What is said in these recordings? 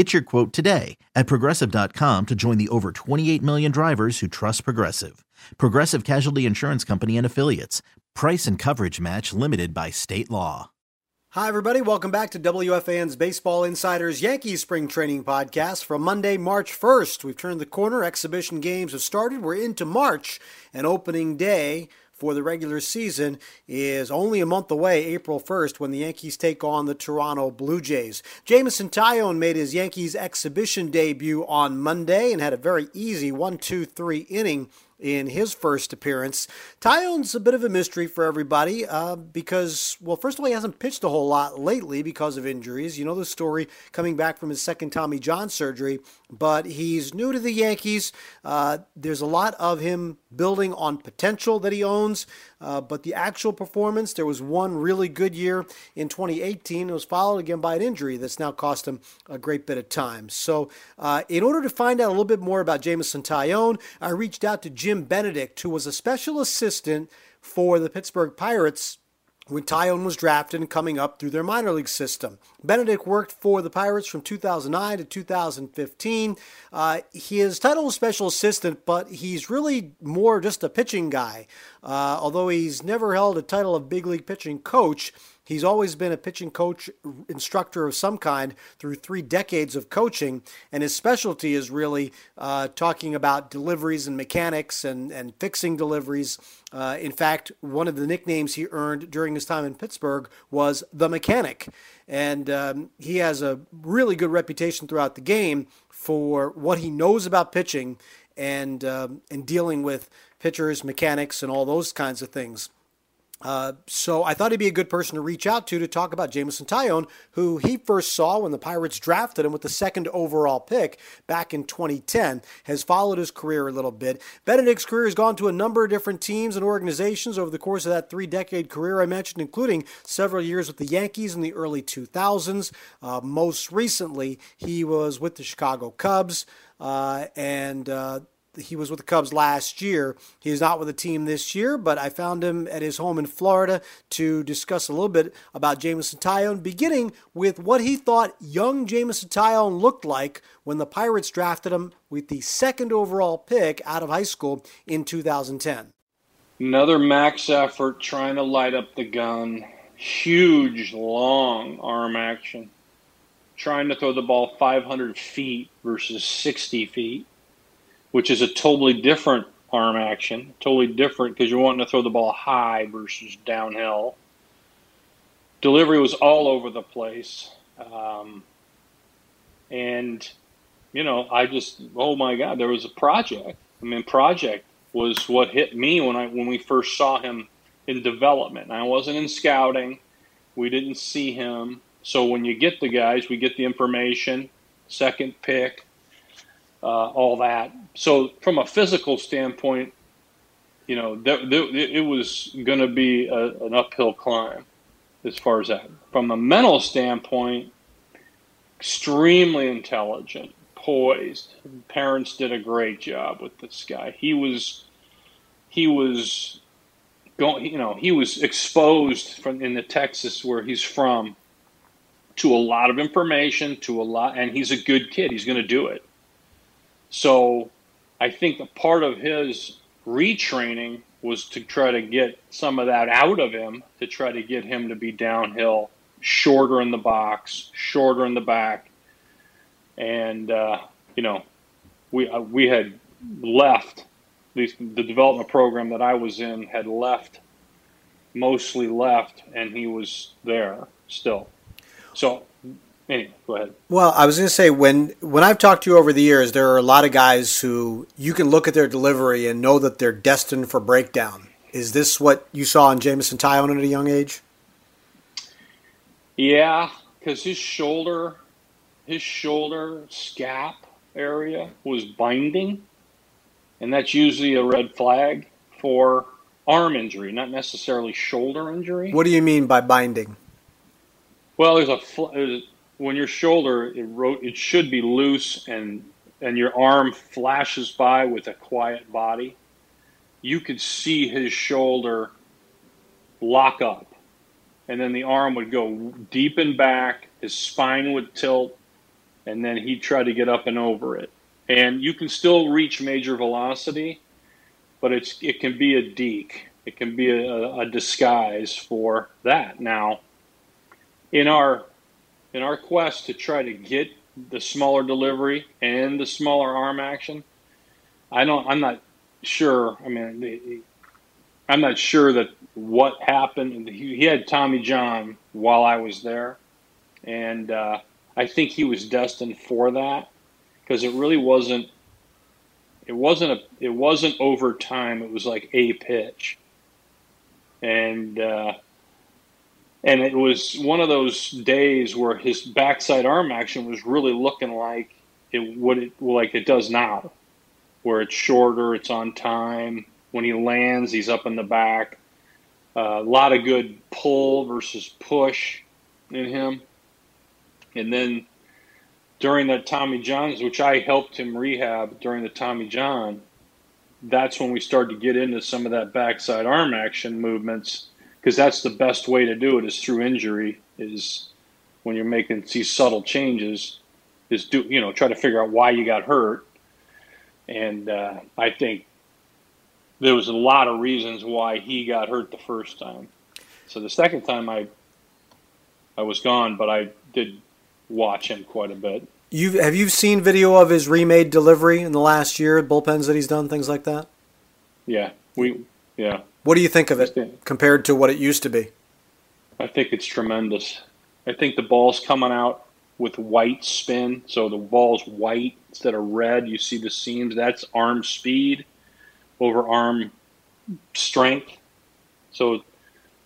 Get your quote today at progressive.com to join the over 28 million drivers who trust Progressive. Progressive Casualty Insurance Company and Affiliates. Price and coverage match limited by state law. Hi, everybody. Welcome back to WFAN's Baseball Insiders Yankees Spring Training Podcast from Monday, March 1st. We've turned the corner. Exhibition games have started. We're into March, and opening day for the regular season is only a month away, April 1st, when the Yankees take on the Toronto Blue Jays. Jameson Taillon made his Yankees exhibition debut on Monday and had a very easy 1 2 3 inning in his first appearance. Taillon's a bit of a mystery for everybody uh, because, well, first of all, he hasn't pitched a whole lot lately because of injuries. You know the story coming back from his second Tommy John surgery, but he's new to the Yankees. Uh, there's a lot of him building on potential that he owns, uh, but the actual performance, there was one really good year in 2018. It was followed again by an injury that's now cost him a great bit of time. So, uh, in order to find out a little bit more about Jameson Taillon, I reached out to Jim Benedict, who was a special assistant for the Pittsburgh Pirates when Taillon was drafted and coming up through their minor league system. Benedict worked for the Pirates from 2009 to 2015. Uh, his title special assistant, but he's really more just a pitching guy. Uh, although he's never held a title of big league pitching coach, He's always been a pitching coach, instructor of some kind through three decades of coaching, and his specialty is really uh, talking about deliveries and mechanics and, and fixing deliveries. Uh, in fact, one of the nicknames he earned during his time in Pittsburgh was the mechanic. And um, he has a really good reputation throughout the game for what he knows about pitching and, um, and dealing with pitchers, mechanics, and all those kinds of things. Uh, so I thought he'd be a good person to reach out to to talk about Jameson Taillon, who he first saw when the Pirates drafted him with the second overall pick back in 2010. Has followed his career a little bit. Benedict's career has gone to a number of different teams and organizations over the course of that three-decade career I mentioned, including several years with the Yankees in the early 2000s. Uh, most recently, he was with the Chicago Cubs. Uh, and uh, he was with the Cubs last year. He's not with the team this year, but I found him at his home in Florida to discuss a little bit about Jameson Taillon, beginning with what he thought young Jameson Taillon looked like when the Pirates drafted him with the second overall pick out of high school in 2010. Another max effort trying to light up the gun. Huge, long arm action. Trying to throw the ball 500 feet versus 60 feet which is a totally different arm action, totally different because you're wanting to throw the ball high versus downhill. Delivery was all over the place. Um, and, you know, I just, oh my God, there was a project. I mean, project was what hit me when I when we first saw him in development. I wasn't in scouting. We didn't see him. So when you get the guys, we get the information, second pick, Uh, all that. So from a physical standpoint, you know, th- th- it was going to be a, an uphill climb as far as that. From a mental standpoint, extremely intelligent, poised. Parents did a great job with this guy. He was, he was going, you know, he was exposed from in the Texas where he's from to a lot of information, to a lot, and he's a good kid. He's going to do it. So I think a part of his retraining was to try to get some of that out of him, to try to get him to be downhill, shorter in the box, shorter in the back. And, uh, you know, we, uh, we had left, the, the development program that I was in had left mostly left, and he was there still. So, anyway, go ahead. Well, I was going to say when when I've talked to you over the years, there are a lot of guys who you can look at their delivery and know that they're destined for breakdown. Is this what you saw in Jameson Taillon at a young age? Yeah, because his shoulder, his shoulder scap area was binding, and that's usually a red flag for arm injury, not necessarily shoulder injury. What do you mean by binding? Well, there's a there's, when your shoulder it wrote it should be loose and and your arm flashes by with a quiet body. You could see his shoulder lock up, and then the arm would go deep and back. His spine would tilt, and then he'd try to get up and over it. And you can still reach major velocity, but it's it can be a deke. It can be a, a disguise for that. Now, in our in our quest to try to get the smaller delivery and the smaller arm action, I don't. I'm not sure. I mean, I'm not sure that what happened. He, had Tommy John while I was there, and uh, I think he was destined for that because it really wasn't it wasn't a it wasn't over time. It was like a pitch, and uh, and it was one of those days where his backside arm action was really looking like it what it like it does now, where it's shorter, it's on time. When he lands, he's up in the back. Uh, a lot of good pull versus push in him, and then during that Tommy John's, which I helped him rehab during the Tommy John, that's when we started to get into some of that backside arm action movements because that's the best way to do it is through injury is when you're making these subtle changes is do you know try to figure out why you got hurt and uh, I think there was a lot of reasons why he got hurt the first time so the second time I I was gone but I did watch him quite a bit. You have you seen video of his remade delivery in the last year, bullpens that he's done, things like that? Yeah, we yeah. What do you think of it compared to what it used to be? I think it's tremendous. I think the ball's coming out with white spin, so the ball's white instead of red. You see the seams. That's arm speed over arm strength. So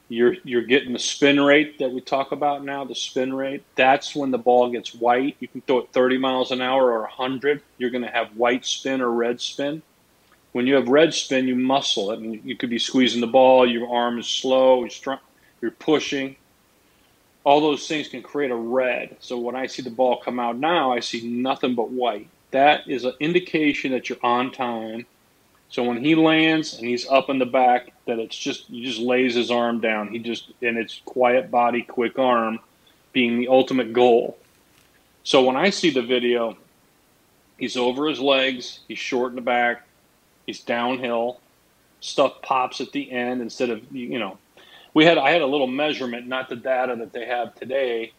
you're you're getting the spin rate that we talk about now, the spin rate. That's when the ball gets white. You can throw it 30 miles an hour or 100. You're going to have white spin or red spin. When you have red spin, you muscle it, and you could be squeezing the ball. Your arm is slow. You're, strong, you're pushing. All those things can create a red. So when I see the ball come out now, I see nothing but white. That is an indication that you're on time so when he lands and he's up in the back, that it's just he just lays his arm down. He just and it's quiet body, quick arm, being the ultimate goal. So when I see the video, he's over his legs, he's short in the back, he's downhill, stuff pops at the end instead of you know. We had I had a little measurement, not the data that they have today.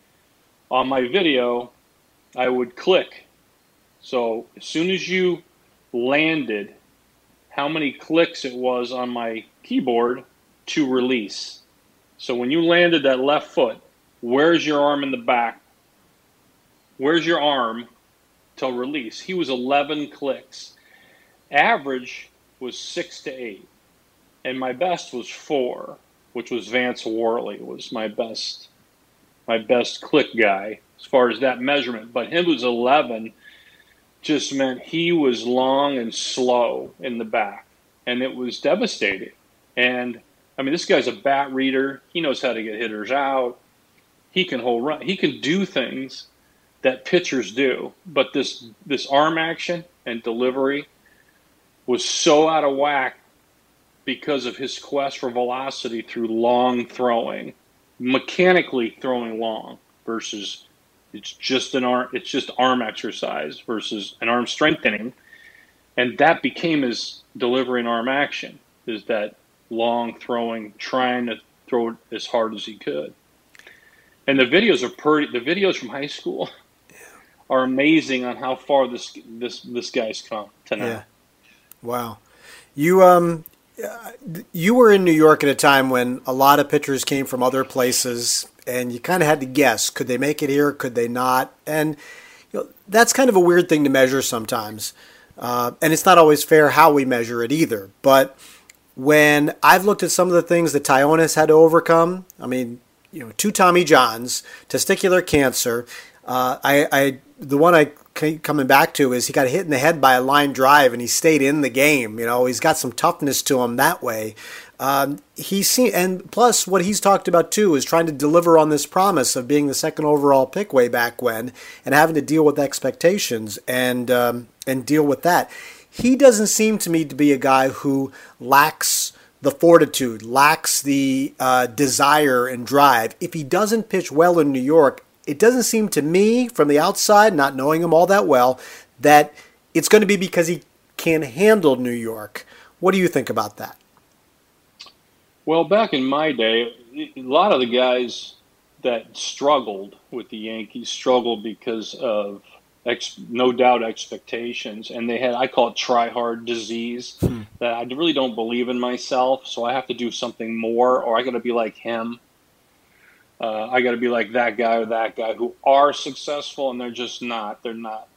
On my video, I would click. So as soon as you landed how many clicks it was on my keyboard to release. So when you landed that left foot, where's your arm in the back? Where's your arm till release? He was 11 clicks. Average was six to eight. And my best was four, which was Vance Worley was my best my best click guy as far as that measurement. But him was 11 just meant he was long and slow in the back, and it was devastating. And I mean, this guy's a bat reader. He knows how to get hitters out. He can hold run. He can do things that pitchers do. But this this arm action and delivery was so out of whack because of his quest for velocity through long throwing, mechanically throwing long versus it's just an arm. It's just arm exercise versus an arm strengthening, and that became his delivering arm action. Is that long throwing, trying to throw it as hard as he could. And the videos are pretty. The videos from high school are amazing on how far this this this guy's come to now. Yeah. Wow. You um you were in New York at a time when a lot of pitchers came from other places, and you kind of had to guess: could they make it here? Could they not? And you know, that's kind of a weird thing to measure sometimes, uh, and it's not always fair how we measure it either. But when I've looked at some of the things that Taillon had to overcome, I mean, you know, two Tommy Johns, testicular cancer. Uh, I, I, the one I coming back to is he got hit in the head by a line drive and he stayed in the game. You know, he's got some toughness to him that way. Um, he seen, and plus what he's talked about too is trying to deliver on this promise of being the second overall pick way back when and having to deal with expectations and um, and deal with that. He doesn't seem to me to be a guy who lacks the fortitude, lacks the uh, desire and drive. If he doesn't pitch well in New York, it doesn't seem to me from the outside, not knowing him all that well, that it's going to be because he can handle New York. What do you think about that? Well, back in my day, a lot of the guys that struggled with the Yankees struggled because of ex, no doubt expectations, and they had I call it try hard disease hmm. that I really don't believe in myself, so I have to do something more, or I got to be like him. Uh, I got to be like that guy or that guy who are successful, and they're just not. They're not.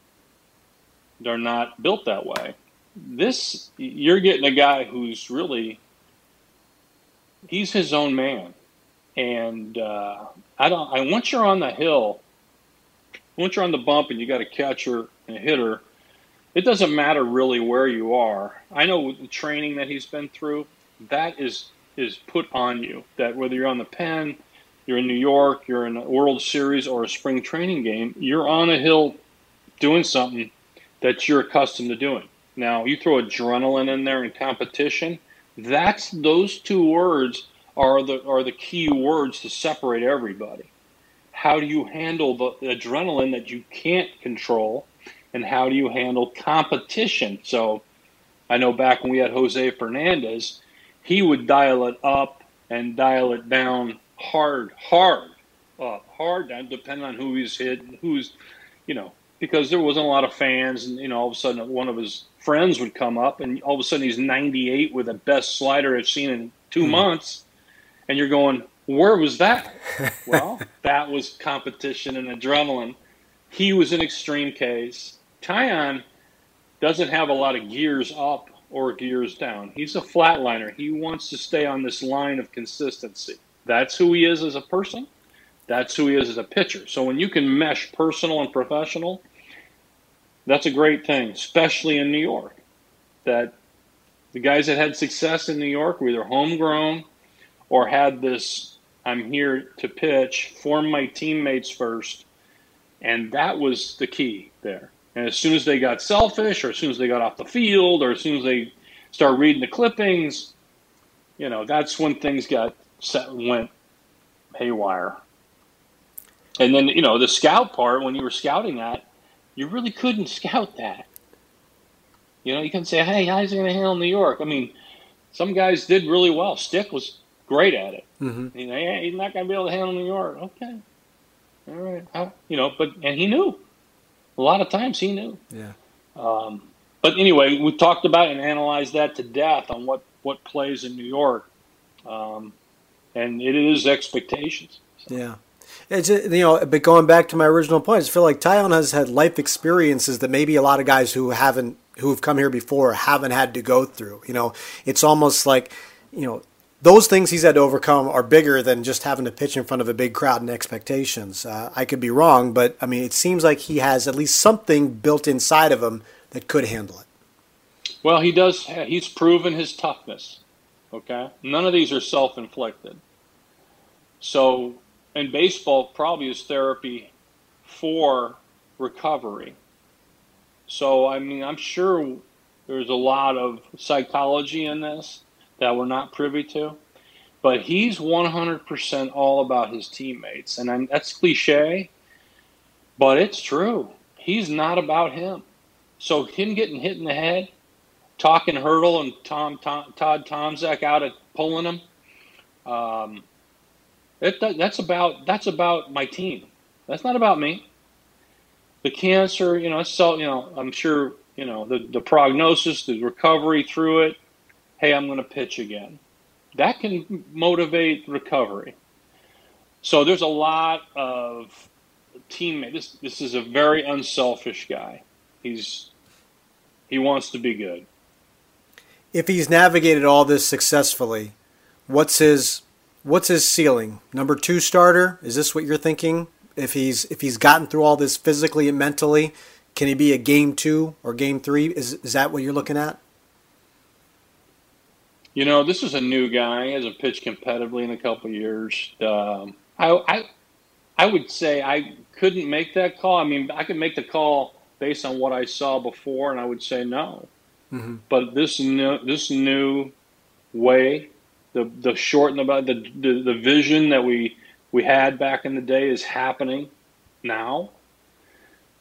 They're not built that way. This you're getting a guy who's really he's his own man, and uh, I don't. I once you're on the hill once you're on the bump and you got a catcher and a hitter, it doesn't matter really where you are. I know the training that he's been through, that is is put on you. That whether you're on the pen, you're in New York, you're in a World Series or a spring training game, you're on a hill doing something that you're accustomed to doing. Now you throw adrenaline in there in competition. That's those two words are the are the key words to separate everybody how do you handle the adrenaline that you can't control and how do you handle competition so i know back when we had jose fernandez he would dial it up and dial it down hard hard up hard down depending on who he's hit and who's you know because there wasn't a lot of fans and you know all of a sudden one of his friends would come up and all of a sudden he's 98 with the best slider i've seen in 2 mm months and you're going where was that? well, that was competition and adrenaline. He was an extreme case. Taillon doesn't have a lot of gears up or gears down. He's a flatliner. He wants to stay on this line of consistency. That's who he is as a person. That's who he is as a pitcher. So when you can mesh personal and professional, that's a great thing, especially in New York. That the guys that had success in New York were either homegrown or had this I'm here to pitch, form my teammates first. And that was the key there. And as soon as they got selfish, or as soon as they got off the field, or as soon as they start reading the clippings, you know, that's when things got set went haywire. And then, you know, the scout part, when you were scouting that, you really couldn't scout that. You know, you can say, hey, how's he going to handle New York? I mean, some guys did really well. Stick was great at it. Mm-hmm. You know, yeah, he's not going to be able to handle New York. Okay, all right. I, you know, but and he knew. A lot of times he knew. Yeah. Um, but anyway, we talked about and analyzed that to death on what what plays in New York, um, and it is expectations. So. Yeah. It's you know, but going back to my original point, I feel like Taillon has had life experiences that maybe a lot of guys who haven't who have come here before haven't had to go through. You know, it's almost like you know those things he's had to overcome are bigger than just having to pitch in front of a big crowd and expectations. Uh, I could be wrong, but I mean, it seems like he has at least something built inside of him that could handle it. Well, he does. He's proven his toughness. Okay, none of these are self-inflicted. So, in baseball, probably is therapy for recovery. So, I mean, I'm sure there's a lot of psychology in this that we're not privy to. But he's 100% all about his teammates. And I'm, that's cliche, but it's true. He's not about him. So him getting hit in the head, talking Hurdle and Tom, Tom Todd Tomczyk out pulling him, um, it, that's about that's about my team. That's not about me. The cancer, you know, so you know, I'm sure you know the the prognosis, the recovery through it, hey, I'm going to pitch again. That can motivate recovery. So there's a lot of teammate. This this is a very unselfish guy. He's he wants to be good. If he's navigated all this successfully, what's his what's his ceiling? Number two starter? Is this what you're thinking? If he's if he's gotten through all this physically and mentally, can he be a game two or game three? Is is that what you're looking at? You know, this is a new guy. He hasn't pitched competitively in a couple years. Um, I, I, I would say I couldn't make that call. I mean, I could make the call based on what I saw before, and I would say no. Mm-hmm. But this new, this new way, the the short and the, the the vision that we we had back in the day is happening now.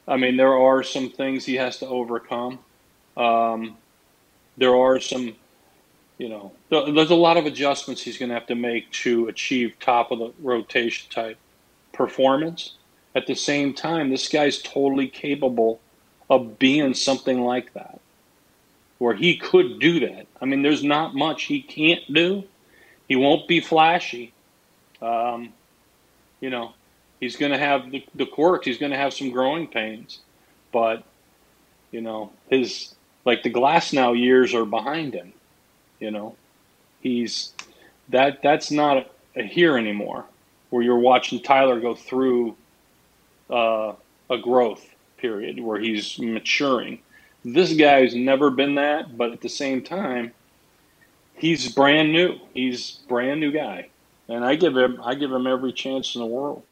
I mean, there are some things he has to overcome. Um, there are some you know, there's a lot of adjustments he's going to have to make to achieve top of the rotation type performance. At the same time, this guy's totally capable of being something like that, where he could do that. I mean, there's not much he can't do. He won't be flashy. Um, you know, he's going to have the, the quirks. He's going to have some growing pains, but you know, his like the Glasnow years are behind him you know, he's that that's not a, a here anymore, where you're watching Tyler go through uh, a growth period where he's maturing. This guy's never been that, but at the same time, he's brand new. He's brand new guy, and I give him I give him every chance in the world.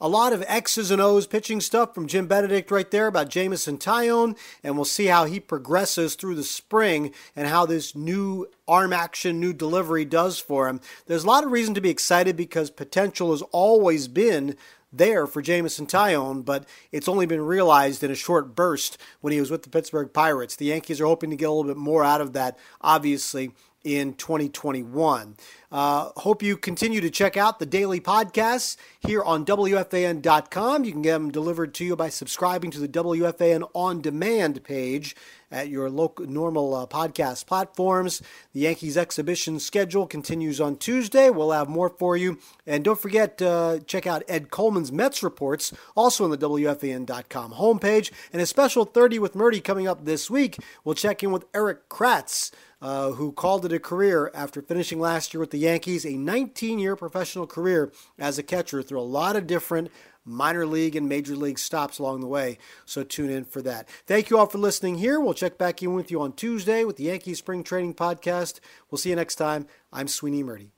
A lot of X's and O's pitching stuff from Jim Benedict right there about Jameson Taillon, and we'll see how he progresses through the spring and how this new arm action, new delivery does for him. There's a lot of reason to be excited because potential has always been there for Jameson Taillon, but it's only been realized in a short burst when he was with the Pittsburgh Pirates. The Yankees are hoping to get a little bit more out of that, obviously, in 2021. Uh, hope you continue to check out the daily podcasts here on WFAN.com. You can get them delivered to you by subscribing to the WFAN On Demand page at your local normal uh, podcast platforms. The Yankees exhibition schedule continues on Tuesday. We'll have more for you. And don't forget uh, check out Ed Coleman's Mets reports, also on the WFAN.com homepage. And a special 30 with Murti coming up this week. We'll check in with Erik Kratz uh, who called it a career after finishing last year with the Yankees, a 19 year professional career as a catcher through a lot of different minor league and major league stops along the way. So tune in for that. Thank you all for listening here. We'll check back in with you on Tuesday with the Yankees Spring Training Podcast. We'll see you next time. I'm Sweeney Murti.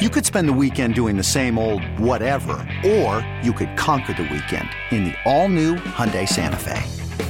You could spend the weekend doing the same old whatever, or you could conquer the weekend in the all new Hyundai Santa Fe.